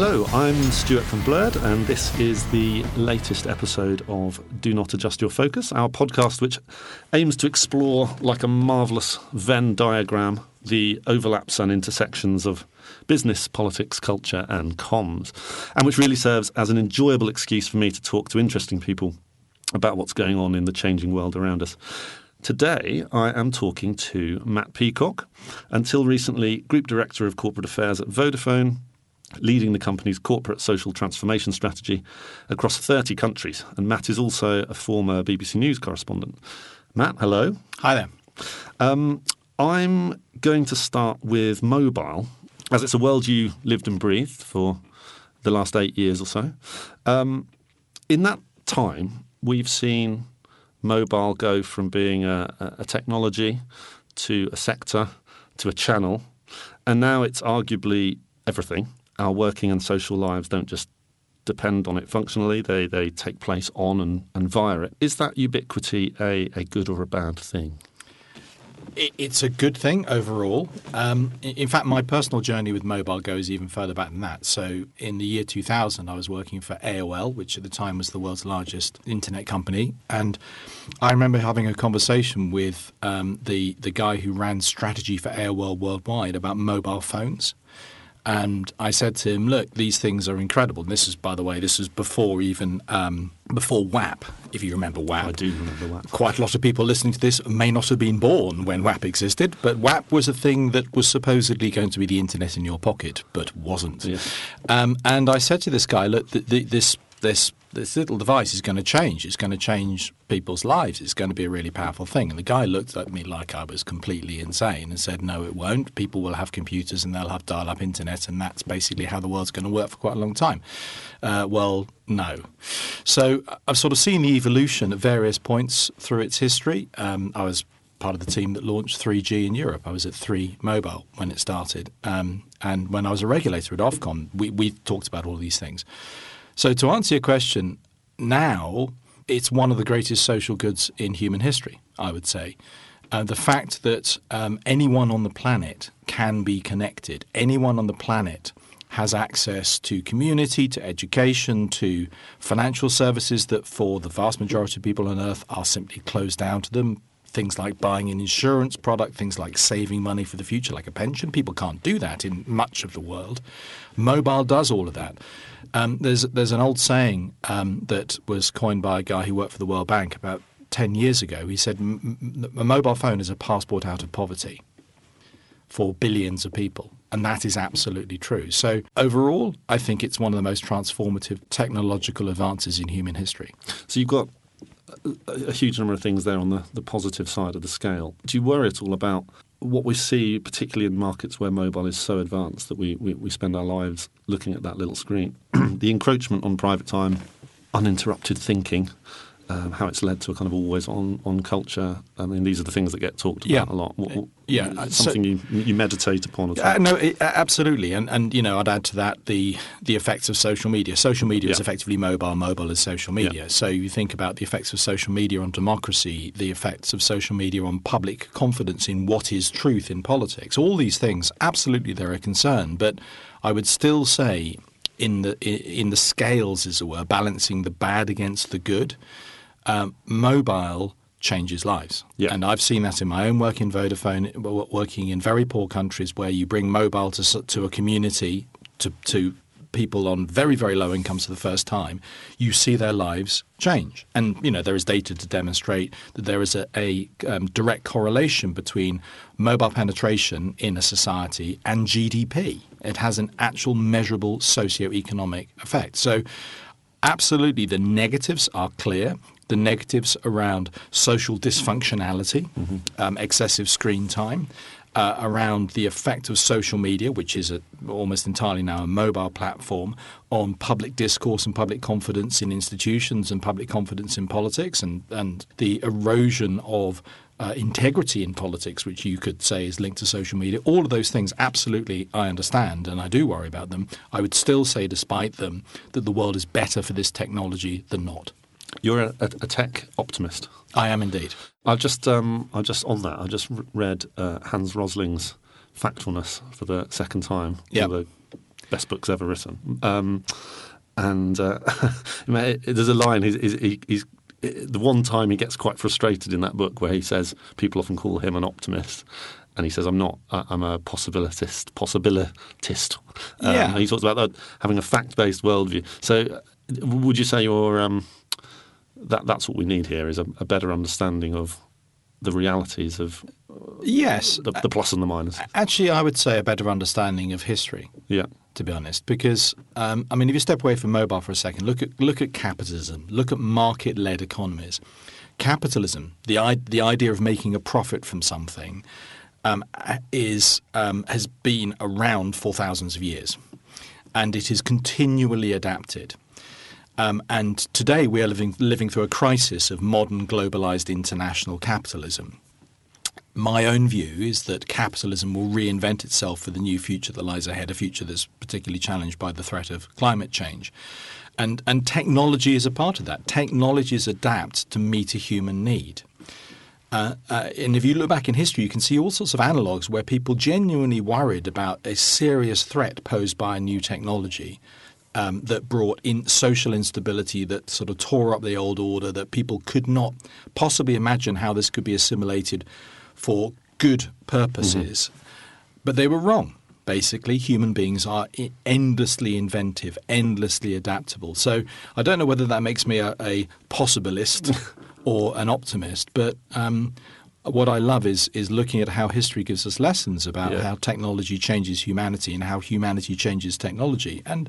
Hello, I'm Stuart from Blurred, and this is the latest episode of Do Not Adjust Your Focus, our podcast which aims to explore, like a marvellous Venn diagram, the overlaps and intersections of business, politics, culture, and comms, and which really serves as an enjoyable excuse for me to talk to interesting people about what's going on in the changing world around us. Today, I am talking to Matt Peacock, until recently Group Director of Corporate Affairs at Vodafone, leading the company's corporate social transformation strategy across 30 countries. And Matt is also a former BBC News correspondent. Matt, hello. Hi there. Um, I'm going to start with mobile, as it's a world you lived and breathed for the last eight years or so. Um, in that time, we've seen mobile go from being a, a technology to a sector to a channel, and now it's arguably everything. Our working and social lives don't just depend on it functionally, they, they take place on and, and via it. Is that ubiquity a, a good or a bad thing? It's a good thing overall. Um, in fact, my personal journey with mobile goes even further back than that. So, in the year 2000, I was working for AOL, which at the time was the world's largest internet company, and I remember having a conversation with um, the the guy who ran strategy for AOL worldwide about mobile phones. And I said to him, "Look, these things are incredible." And this is, by the way, this was before even um, before WAP, if you remember WAP. I do remember WAP. Quite a lot of people listening to this may not have been born when WAP existed, but WAP was a thing that was supposedly going to be the internet in your pocket, but wasn't. Yes. Um, and I said to this guy, "Look, th- th- this this this little device is going to change. It's going to change people's lives. It's going to be a really powerful thing. And the guy looked at me like I was completely insane and said, No, it won't. People will have computers and they'll have dial up internet, and that's basically how the world's going to work for quite a long time. Uh, well, no. So I've sort of seen the evolution at various points through its history. Um, I was part of the team that launched 3G in Europe. I was at 3 Mobile when it started. Um, and when I was a regulator at Ofcom, we, we talked about all these things. So, to answer your question, now it's one of the greatest social goods in human history, I would say. Uh, the fact that um, anyone on the planet can be connected, anyone on the planet has access to community, to education, to financial services that for the vast majority of people on earth are simply closed down to them. Things like buying an insurance product, things like saving money for the future, like a pension. People can't do that in much of the world. Mobile does all of that. Um, there's there's an old saying um, that was coined by a guy who worked for the World Bank about ten years ago. He said a mobile phone is a passport out of poverty for billions of people. And that is absolutely true. So, overall, I think it's one of the most transformative technological advances in human history. So, you've got a, huge number of things there on the, the positive side of the scale. Do you worry at all about what we see, particularly in markets where mobile is so advanced that we, we, we spend our lives looking at that little screen? the encroachment on private time, uninterrupted thinking, um, how it's led to a kind of always on, on culture. I mean, these are the things that get talked about Yeah. a lot. What, what- Yeah, uh, something you, you meditate upon. Uh, no, it, uh, absolutely, and and you know, I'd add to that the the effects of social media. Social media is effectively mobile. Mobile is social media. So you think about the effects of social media on democracy, the effects of social media on public confidence in what is truth in politics. All these things, absolutely, they're a concern. But I would still say, in the in the scales, as it were, balancing the bad against the good, um, mobile changes lives. Yeah. And I've seen that in my own work in Vodafone, working in very poor countries where you bring mobile to, to a community, to, to people on very, very low incomes for the first time, you see their lives change. And, you know, there is data to demonstrate that there is a, a um, direct correlation between mobile penetration in a society and GDP. It has an actual measurable socio-economic effect. So absolutely the negatives are clear. The negatives around social dysfunctionality, um, excessive screen time, uh, around the effect of social media, which is a, almost entirely now a mobile platform, on public discourse and public confidence in institutions and public confidence in politics, and, and the erosion of uh, integrity in politics, which you could say is linked to social media. All of those things, absolutely, I understand, and I do worry about them. I would still say, despite them, that the world is better for this technology than not. You're a, a, a tech optimist. I am indeed. I've just, um, I just on that. I just read uh, Hans Rosling's Factfulness for the second time. Yeah. The best books ever written. Um, and uh, there's a line. He's, he's, he's, the one time he gets quite frustrated in that book where he says people often call him an optimist, and he says I'm not. I'm a possibilitist. Possibilitist. Um, yeah. And he talks about that having a fact-based worldview. So, would you say you're um, that that's what we need here is a, a better understanding of the realities of yes the, the plus and the minus. Actually, I would say a better understanding of history. Yeah. To be honest, because um, I mean, if you step away from mobile for a second, look at look at capitalism, look at market-led economies. Capitalism, the the idea of making a profit from something, um, is um, has been around for thousands of years, and it is continually adapted. Um, and today we are living, living through a crisis of modern globalized international capitalism. My own view is that capitalism will reinvent itself for the new future that lies ahead, a future that's particularly challenged by the threat of climate change. And, and technology is a part of that. Technologies adapt to meet a human need. Uh, uh, and if you look back in history, you can see all sorts of analogues where people genuinely worried about a serious threat posed by a new technology um, that brought in social instability, that sort of tore up the old order, that people could not possibly imagine how this could be assimilated for good purposes. Mm-hmm. But they were wrong. Basically, human beings are endlessly inventive, endlessly adaptable. So I don't know whether that makes me a, a possibilist or an optimist, but um, what I love is is looking at how history gives us lessons about yeah. how technology changes humanity and how humanity changes technology. And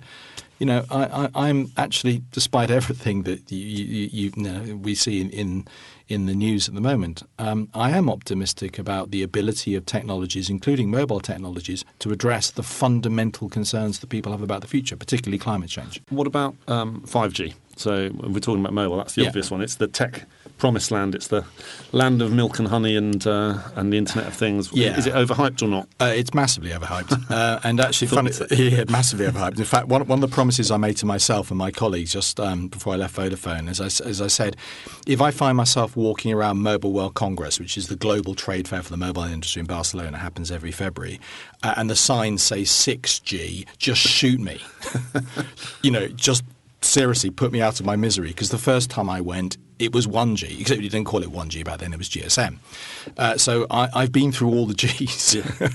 you know, I, am actually, despite everything that you, you, you know, we see in, in, in the news at the moment, um, I am optimistic about the ability of technologies, including mobile technologies, to address the fundamental concerns that people have about the future, particularly climate change. What about um, 5G? So we're talking about mobile. That's the yeah. obvious one. It's the tech promised land. It's the land of milk and honey and uh, and the Internet of Things. Yeah. Is it overhyped or not? Uh, it's massively overhyped. uh, and actually, funny, yeah, massively overhyped. In fact, one, one of the promises I made to myself and my colleagues just um, before I left Vodafone, as I, as I said, if I find myself walking around Mobile World Congress, which is the global trade fair for the mobile industry in Barcelona, happens every February, uh, and the signs say 6G, just shoot me. you know, just seriously put me out of my misery because the first time I went, it was 1G, except you didn't call it 1G back then, it was GSM. Uh, so I, have been through all the Gs. Yeah.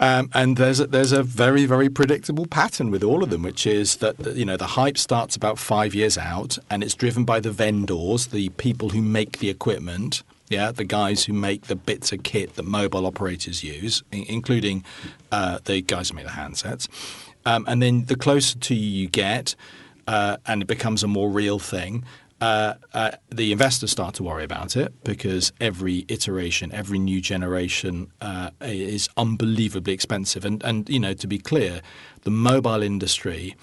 um, and there's a, there's a very, very predictable pattern with all of them, which is that you know the hype starts about five years out and it's driven by the vendors, the people who make the equipment. Yeah, the guys who make the bits of kit that mobile operators use, including uh, the guys who make the handsets. Um, and then the closer to you you get, uh, and it becomes a more real thing, uh, uh, the investors start to worry about it because every iteration, every new generation uh, is unbelievably expensive. And, and, you know, to be clear, the mobile industry,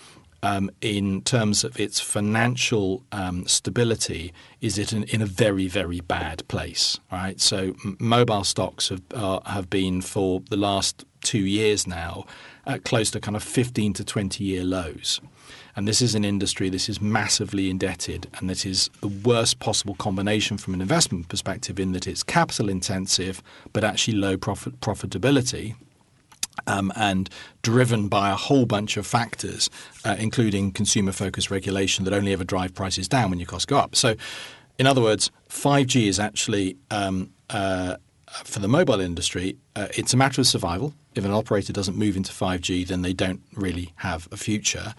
um, in terms of its financial um, stability, is it in, in, a very, very bad place. Right, so m- mobile stocks have have been for the last two years now at close to kind of fifteen to twenty year lows. And this is an industry that is massively indebted, and this is the worst possible combination from an investment perspective in that it's capital intensive but actually low profit profitability. Um, and driven by a whole bunch of factors, uh, including consumer focused regulation that only ever drive prices down when your costs go up. So, in other words, 5G is actually um, uh, for the mobile industry, uh, it's a matter of survival. If an operator doesn't move into 5G, then they don't really have a future.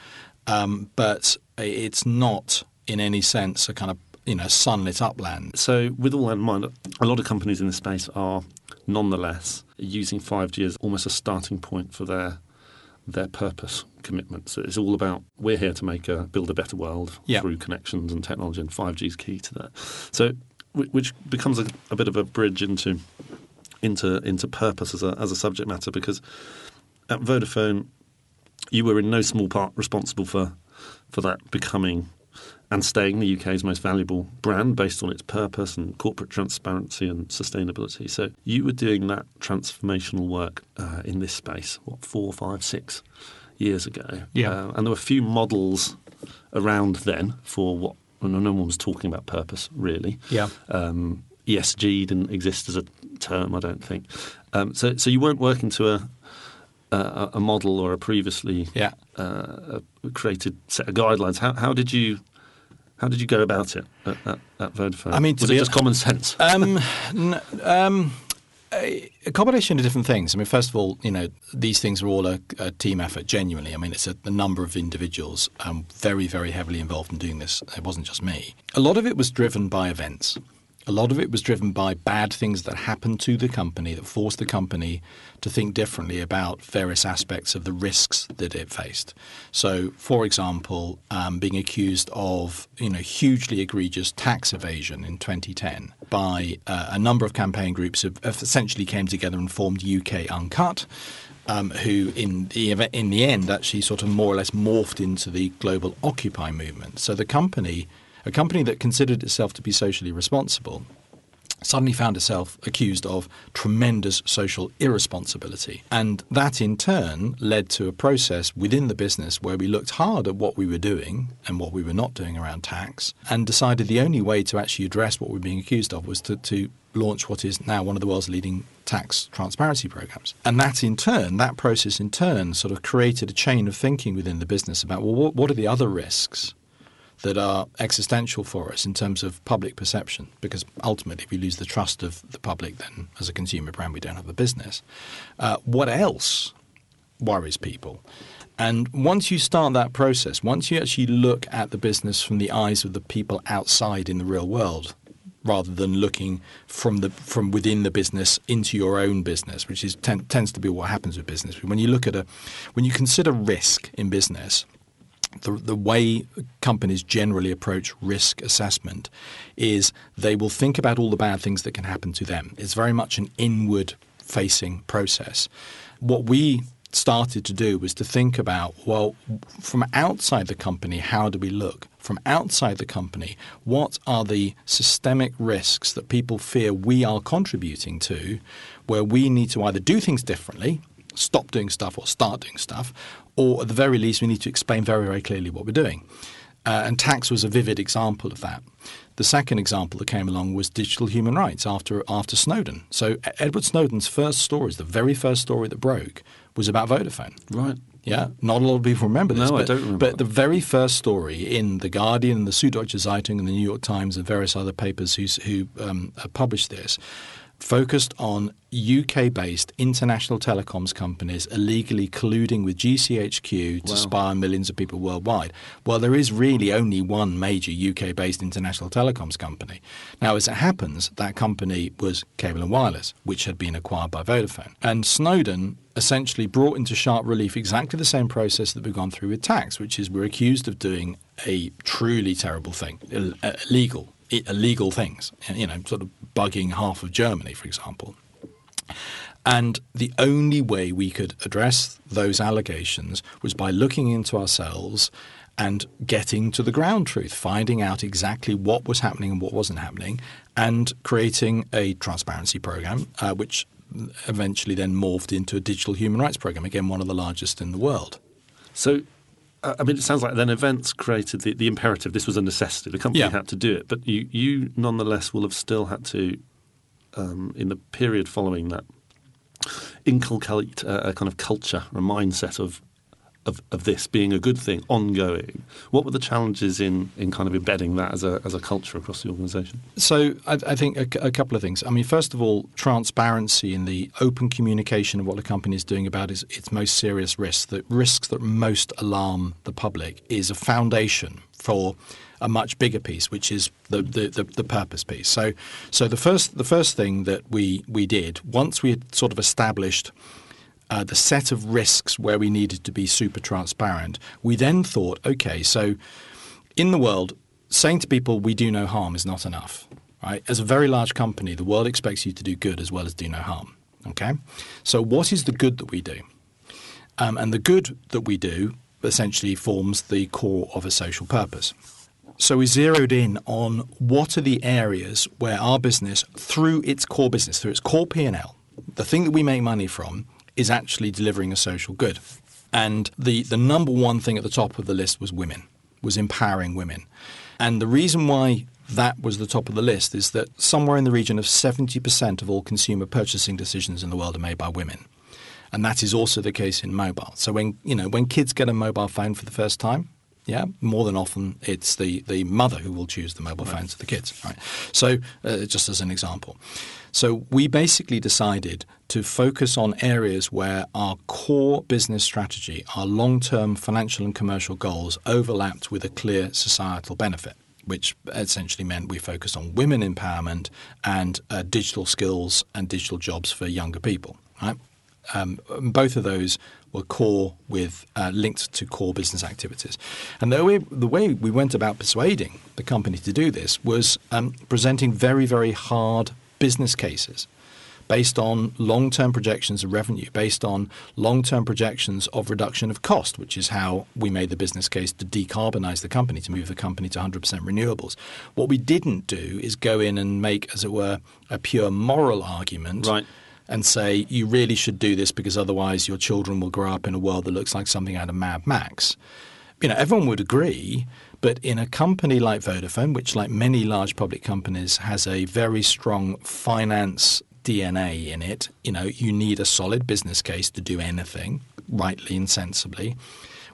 Um, but it's not in any sense a kind of you know sunlit upland. So, with all that in mind, a lot of companies in this space are nonetheless using 5G as almost a starting point for their their purpose commitments. So it's all about we're here to make a build a better world yeah. through connections and technology, and 5G is key to that. So, which becomes a, a bit of a bridge into into into purpose as a as a subject matter because at Vodafone you were in no small part responsible for for that becoming and staying the UK's most valuable brand based on its purpose and corporate transparency and sustainability. So you were doing that transformational work uh, in this space, what, four, five, six years ago. Yeah. Uh, and there were a few models around then for what, well, no one was talking about purpose really. Yeah. Um, ESG didn't exist as a term, I don't think. Um, so, so you weren't working to a, uh, a model or a previously Yeah. uh, a created set of guidelines. How, how did you how did you go about it at, at, at Vodafone? I mean, was it just common sense? Um, n- um, a, a combination of different things. I mean, first of all, you know, these things are all a, a team effort. Genuinely, I mean, it's a, a number of individuals um, very, very heavily involved in doing this. It wasn't just me. A lot of it was driven by events. A lot of it was driven by bad things that happened to the company that forced the company to think differently about various aspects of the risks that it faced. So, for example, um, being accused of you know hugely egregious tax evasion in 2010 by uh, a number of campaign groups who essentially came together and formed UK Uncut. Um, who, in the eve- in the end, actually sort of more or less morphed into the global Occupy movement. So the company, a company that considered itself to be socially responsible, suddenly found itself accused of tremendous social irresponsibility. And that in turn led to a process within the business where we looked hard at what we were doing and what we were not doing around tax and decided the only way to actually address what we were being accused of was to, to launch what is now one of the world's leading tax transparency programs. And that in turn, that process in turn sort of created a chain of thinking within the business about, well, what, what are the other risks? That are existential for us in terms of public perception. Because ultimately, if we lose the trust of the public, then as a consumer brand, we don't have a business. Uh, what else worries people? And once you start that process, once you actually look at the business from the eyes of the people outside in the real world, rather than looking from the from within the business into your own business, which is ten, tends to be what happens with business. When you look at a, when you consider risk in business, the, the way companies generally approach risk assessment is they will think about all the bad things that can happen to them. It's very much an inward facing process. What we started to do was to think about well, from outside the company, how do we look? From outside the company, what are the systemic risks that people fear we are contributing to where we need to either do things differently, stop doing stuff or start doing stuff, or at the very least, we need to explain very, very clearly what we're doing. Uh, and tax was a vivid example of that. The second example that came along was digital human rights after after Snowden. So Edward Snowden's first stories, the very first story that broke, was about Vodafone. right. Yeah, not a lot of people remember this. No, I but, don't remember. But the very first story in the Guardian, the Süddeutsche Zeitung, and the New York Times, and various other papers who's, who um, uh, published this, focused on UK-based international telecoms companies illegally colluding with GCHQ to Wow. spy on millions of people worldwide. Well, there is really only one major UK-based international telecoms company. Now, as it happens, that company was Cable and Wireless, which had been acquired by Vodafone. And Snowden essentially brought into sharp relief exactly the same process that we've gone through with tax, which is we're accused of doing a truly terrible thing, ill- uh, illegal, illegal things, you know, sort of bugging half of Germany, for example. And the only way we could address those allegations was by looking into ourselves and getting to the ground truth, finding out exactly what was happening and what wasn't happening, and creating a transparency program, uh, which eventually then morphed into a digital human rights program, again, one of the largest in the world. So, I mean, it sounds like then events created the, the imperative. This was a necessity. The company Yeah. had to do it, but you, you nonetheless will have still had to, um, in the period following that, inculcate a, a kind of culture, a mindset of, of of this being a good thing, ongoing. What were the challenges in, in kind of embedding that as a as a culture across the organisation? So I, I think a couple of things. I mean, first of all, transparency and the open communication of what the company is doing about its, its most serious risks, the risks that most alarm the public, is a foundation for a much bigger piece, which is the, the, the, the purpose piece. So, so the first the first thing that we we did once we had sort of established uh, the set of risks where we needed to be super transparent, we then thought, okay, so in the world, saying to people we do no harm is not enough. Right? As a very large company, the world expects you to do good as well as do no harm. Okay, so what is the good that we do? Um, and the good that we do essentially forms the core of a social purpose. So we zeroed in on what are the areas where our business, through its core business, through its core P&L, the thing that we make money from is actually delivering a social good. And the, the number one thing at the top of the list was women, was empowering women. And the reason why that was the top of the list is that somewhere in the region of 70% of all consumer purchasing decisions in the world are made by women. And that is also the case in mobile. So when you know when kids get a mobile phone for the first time, yeah, more than often it's the, the mother who will choose the mobile right. phones for the kids. Right. So uh, just as an example, so we basically decided to focus on areas where our core business strategy, our long-term financial and commercial goals overlapped with a clear societal benefit which essentially meant we focused on women empowerment and uh, digital skills and digital jobs for younger people. Right? Um, both of those were core with uh, linked to core business activities. And the way, the way we went about persuading the company to do this was um, presenting very, very hard business cases based on long term projections of revenue, based on long term projections of reduction of cost, which is how we made the business case to decarbonize the company, to move the company to 100% renewables. What we didn't do is go in and make, as it were, a pure moral argument. Right and say you really should do this because otherwise your children will grow up in a world that looks like something out of Mad Max. You know, everyone would agree, but in a company like Vodafone, which like many large public companies has a very strong finance DNA in it, you know, you need a solid business case to do anything rightly and sensibly.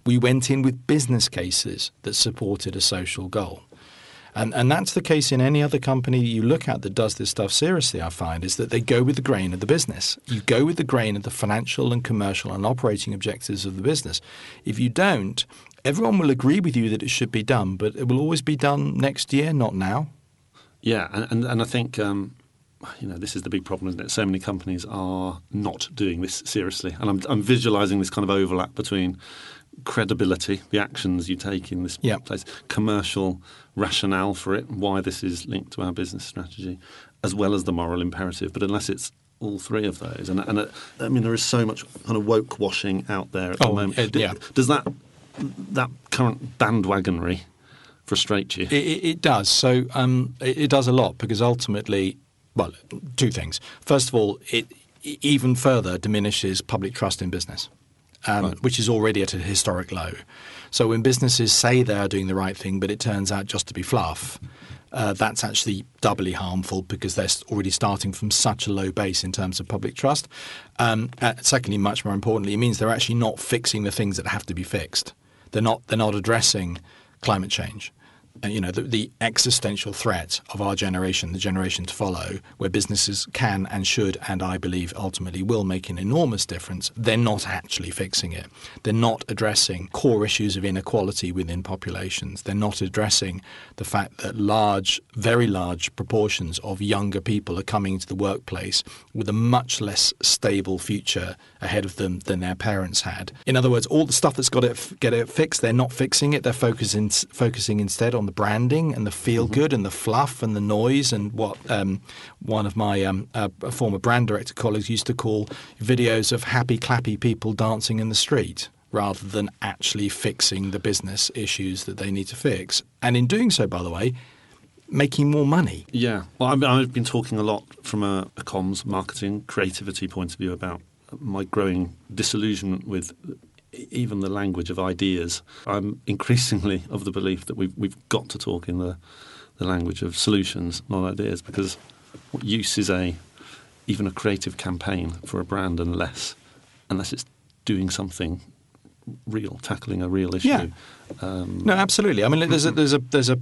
We went in with business cases that supported a social goal. And, and that's the case in any other company you look at that does this stuff seriously, I find, is that they go with the grain of the business. You go with the grain of the financial and commercial and operating objectives of the business. If you don't, everyone will agree with you that it should be done, but it will always be done next year, not now. Yeah, and, and, and I think um, you know this is the big problem, isn't it? So many companies are not doing this seriously, and I'm, I'm visualising this kind of overlap between credibility, the actions you take in this yep. place, commercial rationale for it, why this is linked to our business strategy, as well as the moral imperative. But unless it's all three of those, and, and uh, I mean, there is so much kind of woke washing out there at oh, the moment. Uh, yeah. Does that that current bandwagonry frustrate you? It, it does. So um, it, it does a lot because ultimately, well, two things. First of all, it even further diminishes public trust in business um, right. which is already at a historic low. So when businesses say they are doing the right thing, but it turns out just to be fluff, uh, that's actually doubly harmful because they're already starting from such a low base in terms of public trust. Um, uh, secondly, much more importantly, it means they're actually not fixing the things that have to be fixed. They're not. They're not addressing climate change. Uh, you know, the, the, existential threat of our generation, the generation to follow, where businesses can and should, and I believe ultimately will make an enormous difference, they're not actually fixing it. They're not addressing core issues of inequality within populations. They're not addressing the fact that large, very large proportions of younger people are coming to the workplace with a much less stable future ahead of them than their parents had. In other words, all the stuff that's got to get it fixed, they're not fixing it. They're focusing, focusing instead on the the branding and the feel mm-hmm. good mm-hmm. and the fluff and the noise and what um, one of my um, uh, former brand director colleagues used to call videos of happy, clappy people dancing in the street rather than actually fixing the business issues that they need to fix. And in doing so, by the way, making more money. Yeah. Well, I've been talking a lot from a, a comms, marketing, creativity point of view about my growing disillusionment with even the language of ideas. I'm increasingly of the belief that we've we've got to talk in the the language of solutions, not ideas, because what use is a even a creative campaign for a brand unless unless it's doing something real, tackling a real issue. Yeah. Um, no, absolutely. I mean, there's a there's a there's a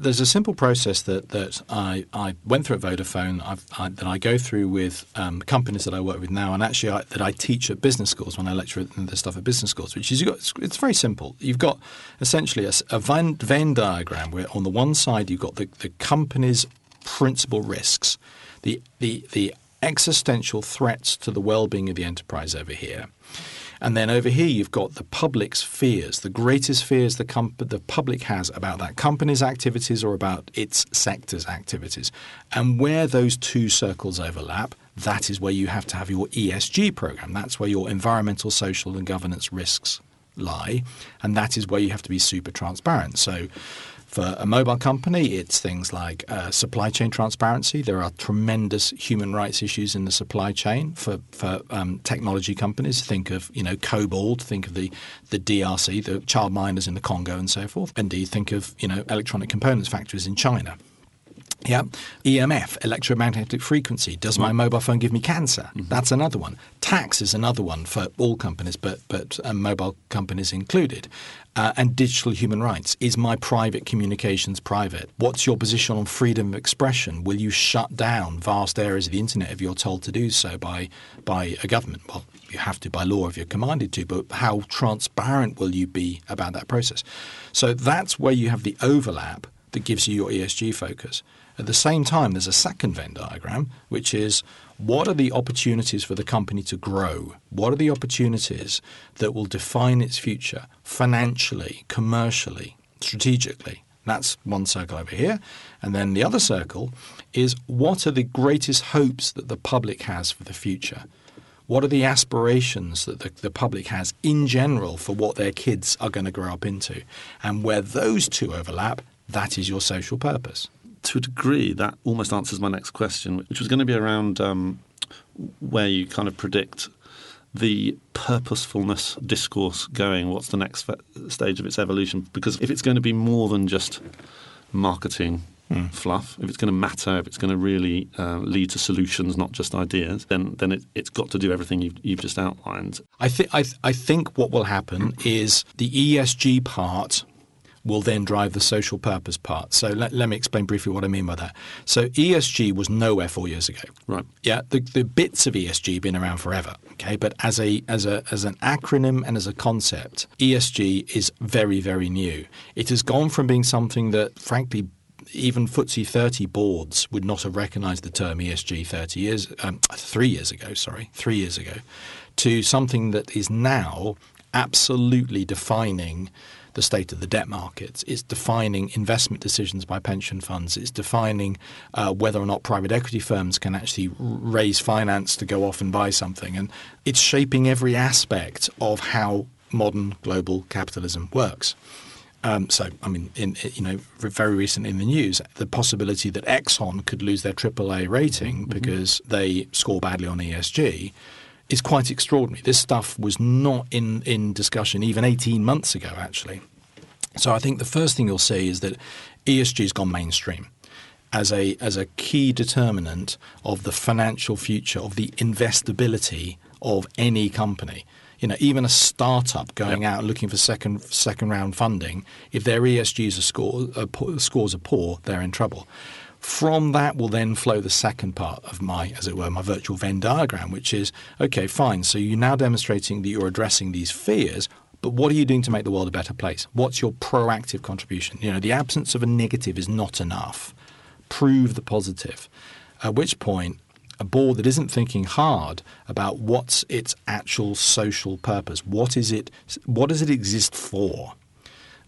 there's a simple process that that I, I went through at Vodafone I, that I go through with um, companies that I work with now, and actually I, that I teach at business schools when I lecture the stuff at business schools. Which is you got, it's, it's, very simple. You've got essentially a, a Venn, Venn diagram where on the one side you've got the, the company's principal risks, the the the existential threats to the well-being of the enterprise over here and then over here, you've got the public's fears, the greatest fears the, com- the public has about that company's activities or about its sector's activities. And where those two circles overlap, that is where you have to have your ESG program. That's where your environmental, social, and governance risks lie. And that is where you have to be super transparent. So, for a mobile company, it's things like uh, supply chain transparency. There are tremendous human rights issues in the supply chain for, for um, technology companies. Think of you know Cobalt, think of the, the DRC, the child miners in the Congo, and so forth. Indeed, think of you know electronic components factories in China. Yeah. EMF, electromagnetic frequency. Does my mobile phone give me cancer? Mm-hmm. That's another one. tax is another one for all companies, but but um, mobile companies included. Uh, and digital human rights. Is my private communications private? What's your position on freedom of expression? Will you shut down vast areas of the internet if you're told to do so by by a government? Well, you have to by law if you're commanded to, but how transparent will you be about that process? So that's where you have the overlap that gives you your ESG focus. At the same time, there's a second Venn diagram, which is what are the opportunities for the company to grow? What are the opportunities that will define its future financially, commercially, strategically? That's one circle over here. And then the other circle is what are the greatest hopes that the public has for the future? What are the aspirations that the, the public has in general for what their kids are going to grow up into? And where those two overlap, that is your social purpose to a degree, that almost answers my next question, which was going to be around um, where you kind of predict the purposefulness discourse going. What's the next stage of its evolution? Because if it's going to be more than just marketing mm. fluff, if it's going to matter, if it's going to really uh, lead to solutions, not just ideas, then then it, has got to do everything you've, you've just outlined. I think th- I think what will happen is the ESG part will then drive the social purpose part. So let, let me explain briefly what I mean by that. So ESG was nowhere four years ago. Right. Yeah. The, the bits of ESG have been around forever. Okay. But as a as a as an acronym and as a concept, ESG is very very new. It has gone from being something that, frankly, even FTSE 30 boards would not have recognised the term ESG 30 years, um, three years ago. Sorry, three years ago, to something that is now absolutely defining the state of the debt markets. It's defining investment decisions by pension funds. It's defining uh, whether or not private equity firms can actually raise finance to go off and buy something. And it's shaping every aspect of how modern global capitalism works. Um, so, I mean, in, you know, very recently in the news, the possibility that Exxon could lose their AAA rating mm-hmm. because they score badly on ESG is quite extraordinary. This stuff was not in, in discussion even 18 months ago, actually. So I think the first thing you'll see is that ESG has gone mainstream as a as a key determinant of the financial future of the investability of any company. You know, even a startup going yep. out looking for second second round funding, if their ESGs are score, uh, scores are poor, they're in trouble. From that will then flow the second part of my, as it were, my virtual Venn diagram, which is okay, fine. So you're now demonstrating that you're addressing these fears. But what are you doing to make the world a better place? What's your proactive contribution? You know, the absence of a negative is not enough. Prove the positive. At which point, a board that isn't thinking hard about what's its actual social purpose, what is it, what does it exist for?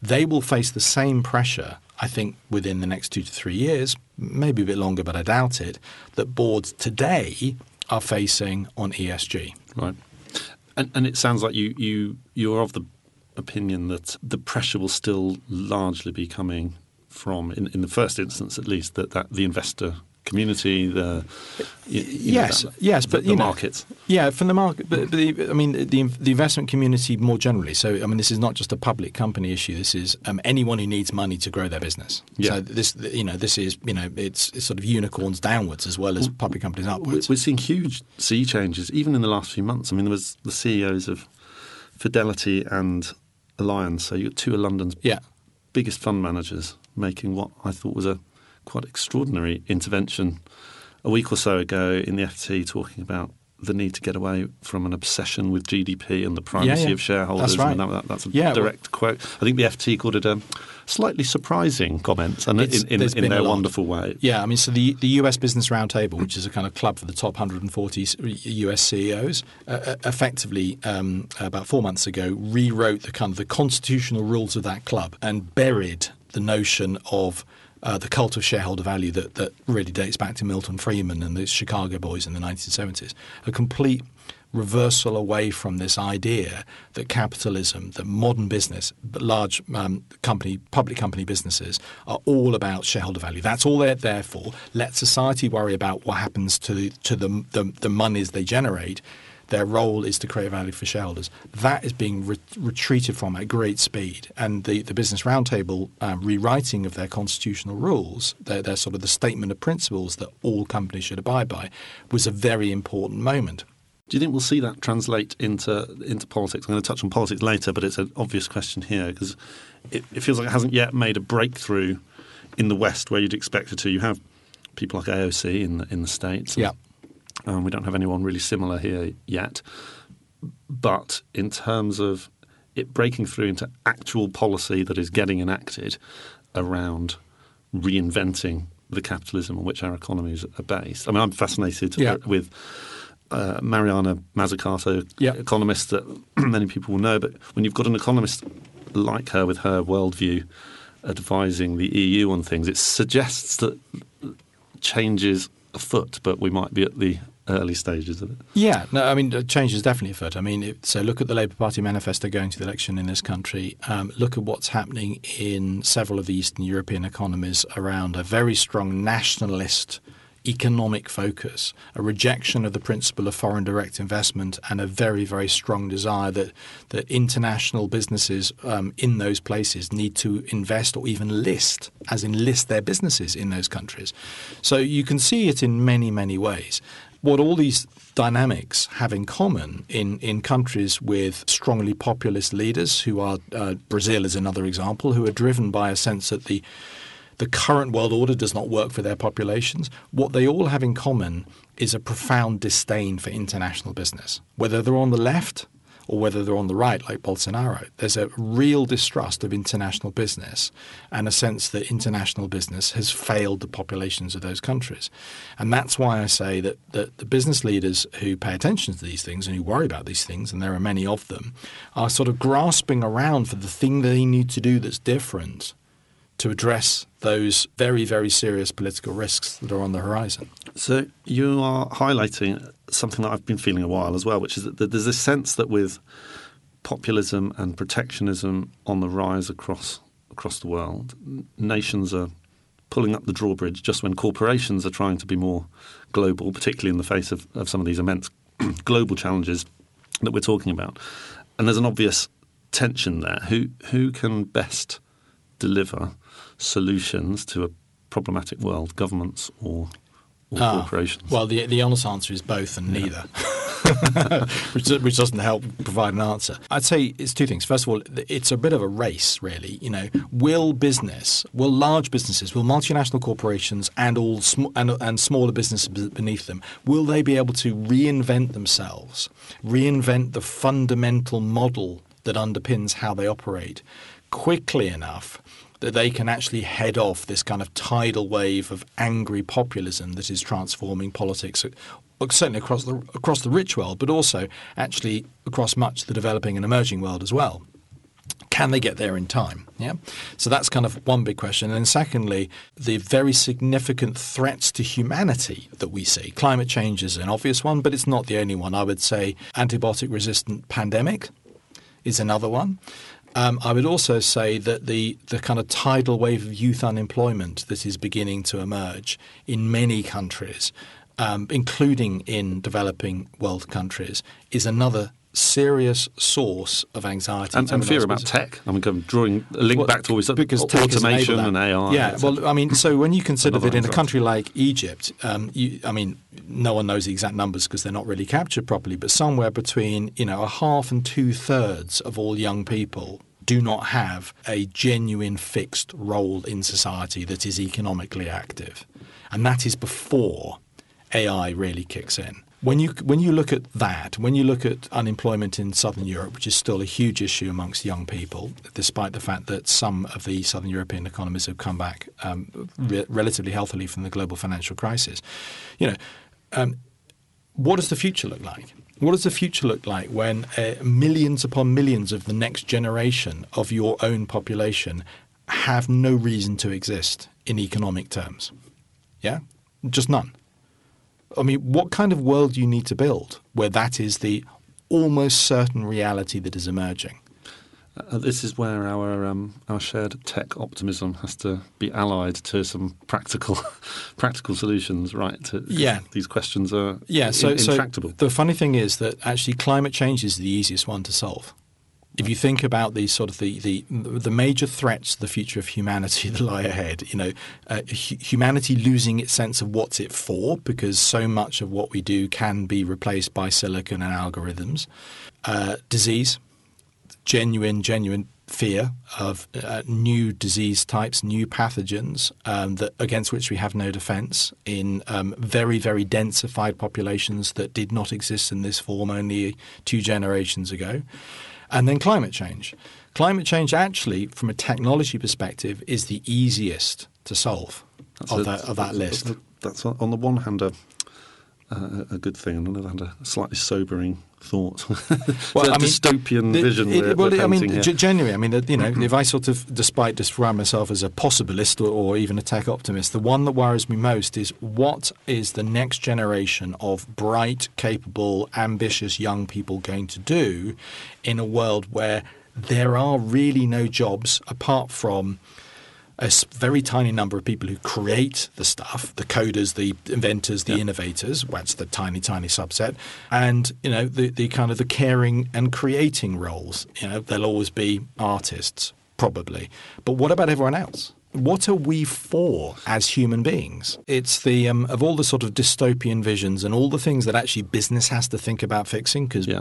They will face the same pressure I think within the next two to three years, maybe a bit longer, but I doubt it, that boards today are facing on ESG. Right. And, and it sounds like you, you, you're of the opinion that the pressure will still largely be coming from, in, in the first instance at least, that, that the investor community, the yes, know, that, yes, but the, the market, yeah, from the market. But, but the, I mean, the the investment community more generally. So, I mean, this is not just a public company issue. This is um, anyone who needs money to grow their business. Yeah. So this, you know, this is you know, it's, it's sort of unicorns downwards as well as public companies upwards. We're seeing huge sea changes even in the last few months. I mean, there was the CEOs of Fidelity and Alliance. So you got two of London's yeah. biggest fund managers making what I thought was a quite extraordinary intervention a week or so ago in the FT talking about the need to get away from an obsession with GDP and the primacy yeah, yeah. of shareholders. That's right. That, that's a yeah, direct well, quote. I think the FT called it a slightly surprising comment, and in, in, in their wonderful way. Yeah, I mean, so the, the US Business Roundtable, which is a kind of club for the top 140 US CEOs, uh, uh, effectively um, about four months ago rewrote the kind of the constitutional rules of that club and buried the notion of uh, the cult of shareholder value that, that really dates back to Milton Friedman and the Chicago boys in the 1970s. A complete reversal away from this idea that capitalism, that modern business, large um, company, public company businesses are all about shareholder value. That's all they're there for. Let society worry about what happens to to the the, the monies they generate their role is to create value for shareholders. That is being re- retreated from at great speed. And the, the Business Roundtable um, rewriting of their constitutional rules, their, their sort of the statement of principles that all companies should abide by, was a very important moment. Do you think we'll see that translate into into politics? I'm going to touch on politics later, but it's an obvious question here because it, it feels like it hasn't yet made a breakthrough in the West where you'd expect it to. You have people like AOC in the, in the states. Yeah. Um, we don't have anyone really similar here yet. But in terms of it breaking through into actual policy that is getting enacted around reinventing the capitalism on which our economies are based. I mean, I'm fascinated Yeah. with uh, Mariana Mazzucato, Yeah. economist that many people will know. But when you've got an economist like her with her worldview advising the EU on things, it suggests that change is afoot, but we might be at the early stages of it. Yeah, no, I mean, change is definitely afoot. I mean, it, so look at the Labour Party manifesto going to the election in this country. Um, look at what's happening in several of the Eastern European economies around a very strong nationalist economic focus, a rejection of the principle of foreign direct investment, and a very, very strong desire that that international businesses um, in those places need to invest or even list, as in list their businesses in those countries. So you can see it in many, many ways. What all these dynamics have in common in, in countries with strongly populist leaders, who are uh, Brazil is another example, who are driven by a sense that the the current world order does not work for their populations. What they all have in common is a profound disdain for international business, whether they're on the left or whether they're on the right, like Bolsonaro. There's a real distrust of international business and a sense that international business has failed the populations of those countries. And that's why I say that, that the business leaders who pay attention to these things and who worry about these things, and there are many of them, are sort of grasping around for the thing they need to do that's different to address those very, very serious political risks that are on the horizon. So you are highlighting something that I've been feeling a while as well, which is that there's this sense that with populism and protectionism on the rise across across the world, nations are pulling up the drawbridge just when corporations are trying to be more global, particularly in the face of, of some of these immense global challenges that we're talking about. And there's an obvious tension there. Who who can best deliver solutions to a problematic world, governments or, or Ah, corporations? Well, the the honest answer is both and neither, which, which doesn't help provide an answer. I'd say it's two things. First of all, it's a bit of a race, really. You know, will business, will large businesses, will multinational corporations, and all sm- and, and smaller businesses beneath them, will they be able to reinvent themselves, reinvent the fundamental model that underpins how they operate quickly enough that they can actually head off this kind of tidal wave of angry populism that is transforming politics, uh, certainly across the across the rich world, but also actually across much of the developing and emerging world as well. Can they get there in time? Yeah. So that's kind of one big question. And secondly, the very significant threats to humanity that we see. Climate change is an obvious one, but it's not the only one. I would say antibiotic resistant pandemic is another one. Um, I would also say that the, the kind of tidal wave of youth unemployment that is beginning to emerge in many countries, um, including in developing world countries, is another serious source of anxiety. and, and fear about tech. I mean, of drawing a link Well, back to always because au- automation and. AI. Yeah, well, I mean, so when you consider that in a country like Egypt, um, you, I mean, no one knows the exact numbers because they're not really captured properly, but somewhere between you know a half and two thirds of all young people do not have a genuine fixed role in society that is economically active, and that is before AI really kicks in. When you when you look at that, when you look at unemployment in southern Europe, which is still a huge issue amongst young people, despite the fact that some of the southern European economies have come back um, re- relatively healthily from the global financial crisis, you know, um, what does the future look like? What does the future look like when uh, millions upon millions of the next generation of your own population have no reason to exist in economic terms? Yeah, just none. I mean, what kind of world do you need to build where that is the almost certain reality that is emerging? Uh, this is where our um, our shared tech optimism has to be allied to some practical practical solutions, right? To, Yeah. these questions are Yeah, so, in- so the funny thing is that actually climate change is the easiest one to solve. If you think about the sort of the, the the major threats to the future of humanity that lie ahead, you know, uh, humanity losing its sense of what's it for because so much of what we do can be replaced by silicon and algorithms, uh, disease, genuine, genuine fear of uh, new disease types, new pathogens um, that against which we have no defence in um, very, very densified populations that did not exist in this form only two generations ago. And then climate change. Climate change, actually, from a technology perspective, is the easiest to solve of, a- that, of that list. That's on the one hand a, a, a good thing, and on the other hand a slightly sobering thought. Well, I mean, dystopian the- vision. it- well, I mean, ge- genuinely, I mean, you know, mm. if I sort of, despite describing myself as a possibilist or, or even a tech optimist, the one that worries me most is what is the next generation of bright, capable, ambitious young people going to do in a world where there are really no jobs apart from a very tiny number of people who create the stuff, the coders, the inventors, the Yeah. innovators. That's the tiny, tiny subset, and you know the, the kind of the caring and creating roles. You know, there'll always be artists, probably, but what about everyone else? What are we for as human beings? It's the um, of all the sort of dystopian visions and all the things that actually business has to think about fixing. Because Yeah.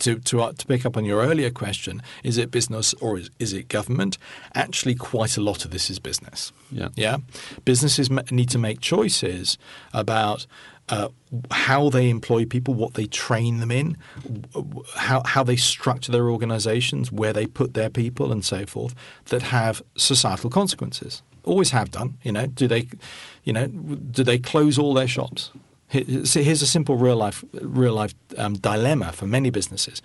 to to uh, to pick up on your earlier question, is it business or is, is it government? Actually, quite a lot of this is business. Yeah. Yeah, businesses ma- need to make choices about uh, how they employ people, what they train them in, how how they structure their organisations, where they put their people, and so forth, that have societal consequences. Always have done. You know, do they, you know, do they close all their shops? Here's a simple real life real life um, dilemma for many businesses.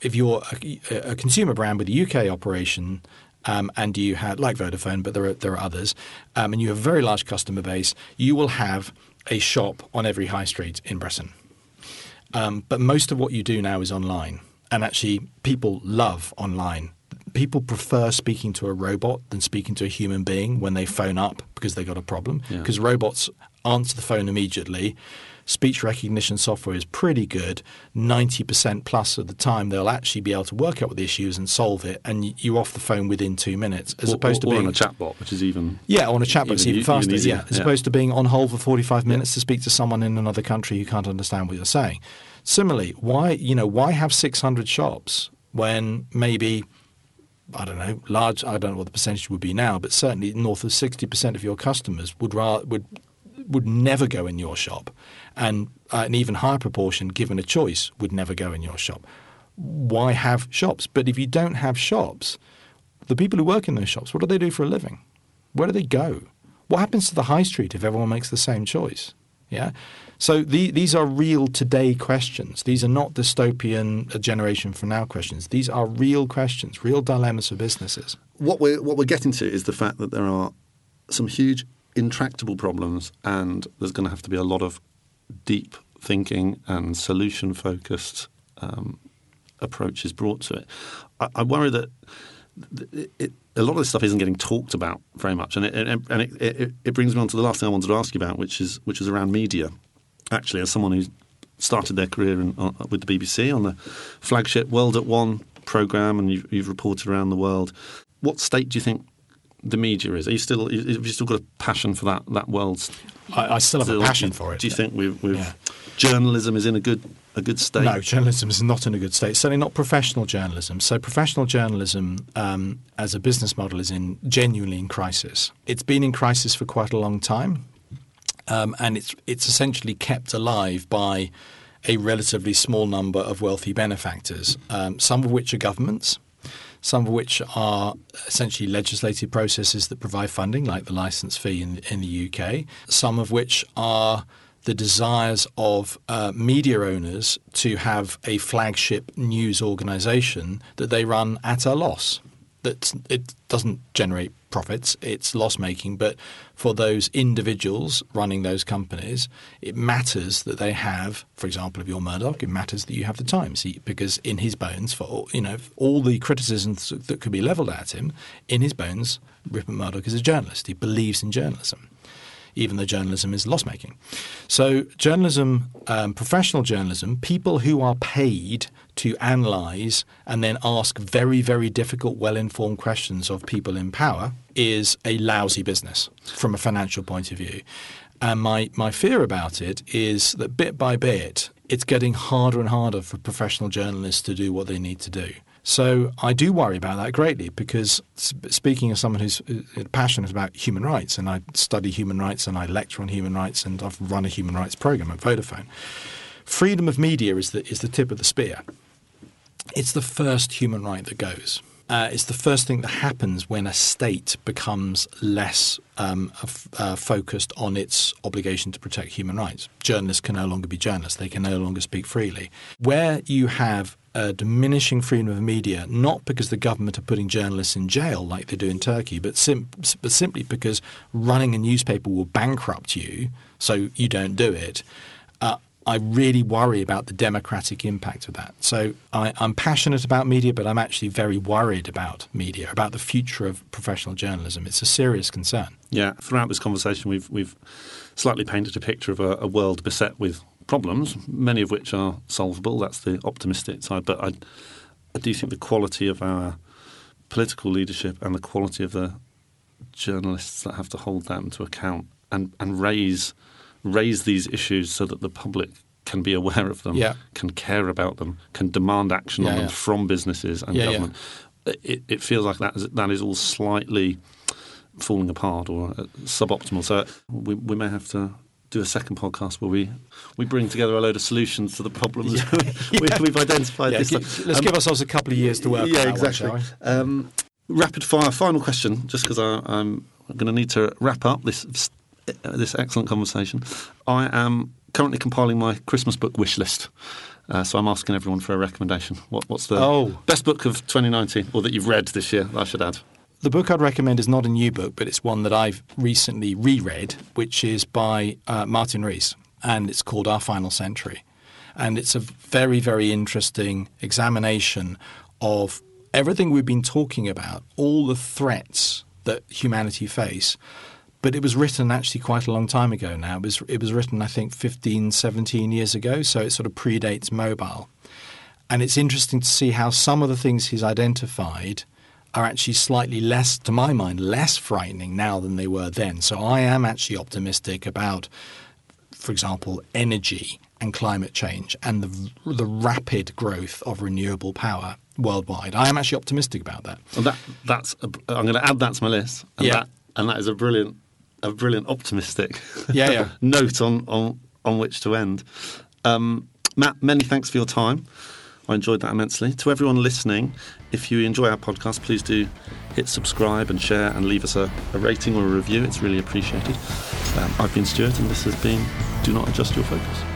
If you're a, a consumer brand with a UK operation um, and you have like Vodafone, but there are there are others, um, and you have a very large customer base, you will have a shop on every high street in Britain. Um, but most of what you do now is online, and actually, people love online. People prefer speaking to a robot than speaking to a human being when they phone up because they've got a problem. Yeah. Because robots answer the phone immediately. Speech recognition software is pretty good. 90% plus of the time, they'll actually be able to work out what the issue is and solve it, and you're off the phone within two minutes, as or, opposed or, to being on a chatbot, which is even yeah, on a chatbot, it's Even even faster. even yeah, as yeah. opposed to being on hold for forty-five minutes to speak to someone in another country who can't understand what you're saying. Similarly, why you know why have six hundred shops when maybe I don't know large I don't know what the percentage would be now, but certainly north of sixty percent of your customers would ra- would would never go in your shop, and uh, an even higher proportion, given a choice, would never go in your shop. Why have shops? But if you don't have shops, the people who work in those shops, what do they do for a living? Where do they go? What happens to the high street if everyone makes the same choice? Yeah. So the, these are real today questions. These are not dystopian a generation from now questions. These are real questions, real dilemmas for businesses. what we're what we're getting to is the fact that there are some huge intractable problems, and there's going to have to be a lot of deep thinking and solution focused um, approaches brought to it. I, I worry that it, it, a lot of this stuff isn't getting talked about very much, and it, and it, it brings me on to the last thing I wanted to ask you about, which is which is around media. Actually, as someone who started their career in, uh, with the BBC on the flagship World at One program, and you've, you've reported around the world. What state do you think the media is? Are you still have you still got a passion for that that world? I, I still have still? a passion for it. Do you think we've, we've Yeah. journalism is in a good a good state? No, journalism is not in a good state. Certainly not professional journalism. So, professional journalism um, as a business model is in genuinely in crisis. It's been in crisis for quite a long time, um, and it's it's essentially kept alive by a relatively small number of wealthy benefactors, um, some of which are governments. Some of which are essentially legislative processes that provide funding, like the license fee in, in the UK. Some of which are the desires of uh, media owners to have a flagship news organization that they run at a loss. That it doesn't generate profits; it's loss making. But for those individuals running those companies, it matters that they have, for example, if you're Murdoch, it matters that you have the Times because in his bones, for all, you know all the criticisms that could be levelled at him, in his bones, Rupert Murdoch is a journalist. He believes in journalism even though journalism is loss making. So, journalism, um, professional journalism, people who are paid to analyze and then ask very, very difficult, well informed questions of people in power is a lousy business from a financial point of view. And my, my fear about it is that bit by bit, it's getting harder and harder for professional journalists to do what they need to do. So I do worry about that greatly because speaking as someone who's uh, passionate about human rights and I study human rights and I lecture on human rights and I've run a human rights program at Vodafone, freedom of media is the, is the tip of the spear. It's the first human right that goes. Uh, it's the first thing that happens when a state becomes less um, uh, focused on its obligation to protect human rights. Journalists can no longer be journalists, they can no longer speak freely. Where you have a diminishing freedom of media, not because the government are putting journalists in jail like they do in Turkey, but, sim- but simply because running a newspaper will bankrupt you, so you don't do it. Uh, I really worry about the democratic impact of that. So I, am passionate about media, but I'm actually very worried about media, about the future of professional journalism. It's a serious concern. Yeah, throughout this conversation, we've we've slightly painted a picture of a, a world beset with problems, many of which are solvable. That's the optimistic side, but I, I do think the quality of our political leadership and the quality of the journalists that have to hold them to account and, and raise raise these issues so that the public can be aware of them, yeah. can care about them, can demand action yeah, on them yeah. from businesses and government. It, it, feels like that is, that is all slightly falling apart or uh, suboptimal. So we, we may have to do a second podcast where we, we bring together a load of solutions to the problems yeah. we, have identified. Yeah, let's um, give ourselves a couple of years to work. On. Yeah, exactly. One, um, rapid fire. Final question, just because I'm going to need to wrap up this this excellent conversation. I am currently compiling my Christmas book wish list. Uh, so I'm asking everyone for a recommendation. What, what's the oh. best book of 2019, or that you've read this year? I should add. The book I'd recommend is not a new book, but it's one that I've recently reread, which is by uh, Martin Rees, and it's called Our Final Century. And it's a very, very interesting examination of everything we've been talking about, all the threats that humanity face, but it was written actually quite a long time ago now. It was, it was written, I think, 15, 17 years ago, so it sort of predates mobile. And it's interesting to see how some of the things he's identified are actually slightly less, to my mind, less frightening now than they were then. So I am actually optimistic about, for example, energy and climate change and the, the rapid growth of renewable power worldwide. I am actually optimistic about that. Well, that that's a, I'm going to add that to my list. And yeah. That, and that is a brilliant a brilliant optimistic yeah, yeah. note on, on, on which to end. Um, Matt, many thanks for your time. I enjoyed that immensely. To everyone listening, if you enjoy our podcast, please do hit subscribe and share and leave us a, a rating or a review. It's really appreciated. Um, I've been Stuart, and this has been Do Not Adjust Your Focus.